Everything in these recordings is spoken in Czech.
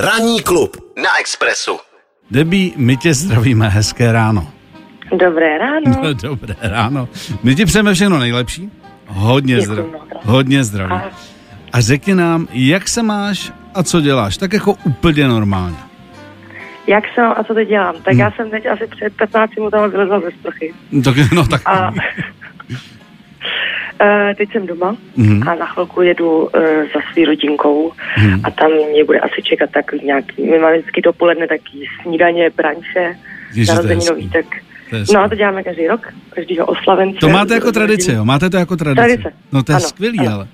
Ranní klub na Expressu. Debí, my tě zdravíme, hezké ráno. Dobré ráno. No, dobré ráno. My ti přejeme všechno nejlepší. Hodně Děkuji zdraví. Hodně zdraví. A- A řekni nám, jak se máš a co děláš? Tak jako úplně normálně. Jak jsem a co teď dělám? Tak já jsem teď asi před 15 minutami vylezla ze sprchy. Tak, no tak. A Eh, teď jsem doma Mhm. a na chvilku jedu eh, za svý rodinkou Mhm. a tam mě bude asi čekat takový nějaký, my máme vždycky dopoledne taky snídaně, branče, narozeninový, tak no a to děláme každý rok, každýho oslavence. To máte jako tradici, jo? Máte to jako tradici? Tradice. No to je Ano, skvělý, ano. ale.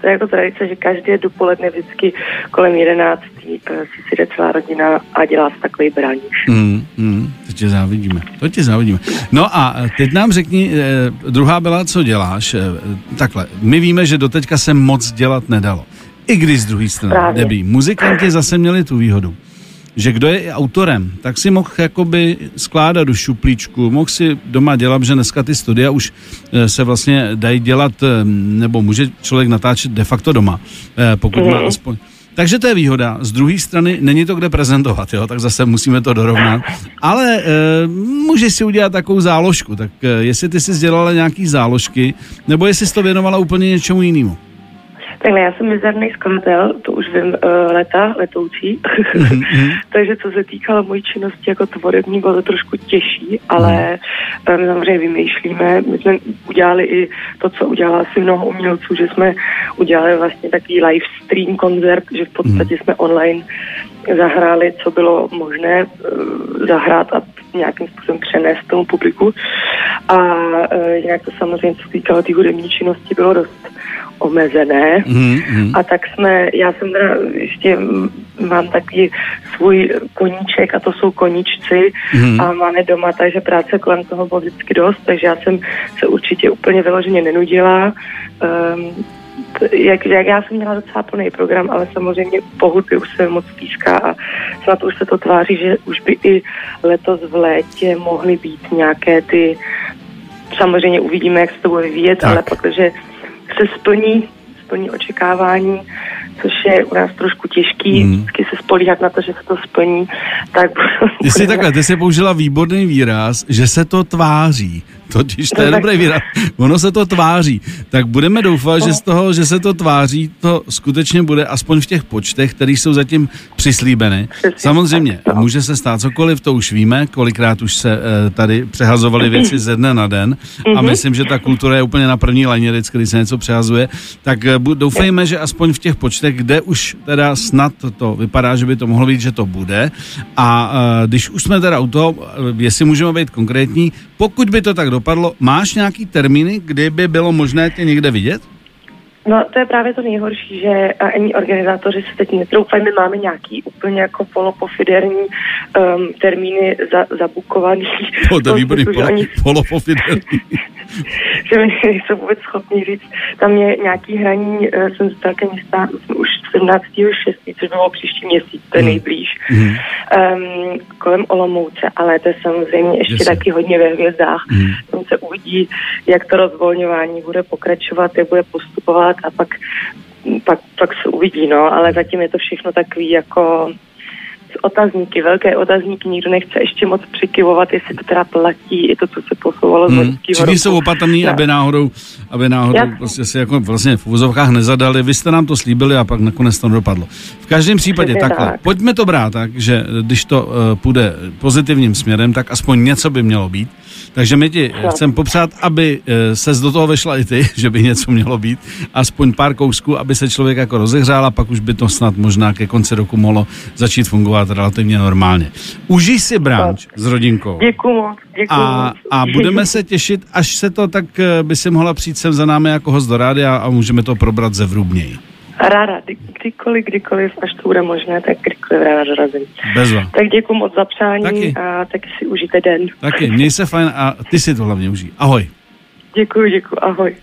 To je jako tradice, že každé dopoledne vždycky kolem 11. eh, si si jde celá rodina a dělá se takový branč. Mm, mm, to tě závidíme. To tě závidíme. No a teď nám řekni, eh, druhá byla, co děláš. Eh, takhle, my víme, že doteďka se moc dělat nedalo. I když z druhé strany, Právě. Debbie, muzikanti zase měli tu výhodu, že kdo je autorem, tak si mohl jakoby skládat do šuplíčku, mohl si doma dělat, že dneska ty studia už eh, se vlastně dají dělat, nebo může člověk natáčet de facto doma, pokud má Mhm. aspoň takže to je výhoda. Z druhé strany není to kde prezentovat, jo? tak zase musíme to dorovnat. Ale e, můžeš si udělat takovou záložku. Tak e, jestli ty jsi dělala nějaký záložky, nebo jestli jsi to věnovala úplně něčemu jinému. Takhle, já jsem mizerný skladatel, to už vím uh, leta, letoucí. Takže co se týkalo mojí činnosti jako tvorební, bylo to trošku těžší, ale um, samozřejmě vymýšlíme. My jsme udělali i to, co udělala asi mnoho umělců, že jsme udělali vlastně takový live stream koncert, že v podstatě jsme online zahráli, co bylo možné uh, zahrát a nějakým způsobem přenést tomu publiku. A uh, jinak to samozřejmě, co se týkalo té hudební činnosti, bylo dost omezené. Mm, mm. A tak jsme, já jsem teda ještě mm, mám taky svůj koníček a to jsou koníčci Mhm. a máme doma, takže práce kolem toho bylo vždycky dost, takže já jsem se určitě úplně vyloženě nenudila. Um, jak, jak já jsem měla docela plný program, ale samozřejmě po hudbě už se moc píská a snad už se to tváří, že už by i letos v létě mohly být nějaké ty, samozřejmě uvidíme, jak se to bude vyvíjet, Tak. ale protože se splní, splní očekávání, což je u nás trošku těžký, Mhm. vždycky se spolíhat na to, že se to splní, tak Ty jsi takhle, ty jsi použila výborný výraz, že se to tváří. Totiž to je No dobrý výraz. Ono se to tváří. Tak budeme doufat, že z toho, že se to tváří, to skutečně bude aspoň v těch počtech, které jsou zatím přislíbeny. Přesně Samozřejmě, tak, no. může se stát cokoliv, to už víme, kolikrát už se eh, tady přehazovaly věci ze dne na den a Mhm. myslím, že ta kultura je úplně na první vždycky, když se něco přehazuje. Tak bu- doufejme, že aspoň v těch počtech, kde už teda snad to vypadá, že by to mohlo být, že to bude. A eh, když už jsme teda u toho, jestli můžeme být konkrétní, pokud by to tak dopadlo, máš nějaký termíny, kdy by bylo možné tě někde vidět? No, to je právě to nejhorší, že ani organizátoři se teď netroufají. My máme nějaký úplně jako polopofiderní um, termíny za, zabukovaný. To, to je výborný že polo, oni, polopofidelný. že mi nejsou vůbec schopni říct. Tam je nějaký hraní, uh, jsem z velké města, už 17.6., což bylo příští měsíc, to je Hmm. nejblíž. Mhm. Um, kolem Olomouce, ale to je samozřejmě ještě Jasně. taky hodně ve hvězdách. Mhm. Tam se uvidí, jak to rozvolňování bude pokračovat, jak bude postupovat a pak, pak, pak se uvidí, no, ale zatím je to všechno takový jako otazníky, velké otazníky, nikdo nechce ještě moc přikyvovat, jestli to teda platí, i to, co se posouvalo z Hmm. loňského Všichni roku. jsou opatrní, No. aby náhodou, aby náhodou Jasně. prostě si jako vlastně v uvozovkách nezadali. Vy jste nám to slíbili a pak nakonec to dopadlo. V každém případě Přesně takhle. tak. Pojďme to brát tak, že když to uh, půjde pozitivním směrem, tak aspoň něco by mělo být. Takže my ti No. chcem popřát, aby uh, ses do toho vešla i ty, že by něco mělo být. Aspoň pár kousků, aby se člověk jako rozehřál a pak už by to snad možná ke konci roku mohlo začít fungovat relativně normálně. Užij si branč s rodinkou. Děkuju moc, děkuju A, a budeme se těšit, až se to tak eh, by si mohla přijít sem za námi jako host do rádia a můžeme to probrat zevrubněji. Ráda, kdy, kdykoliv, kdykoliv, až to bude možné, tak kdykoliv ráda dorazím. Bezva. Tak děkuji moc za přání Taky. a taky si užijte den. Taky, měj se fajn a ty si to hlavně užij. Ahoj. Děkuji, děkuji, ahoj.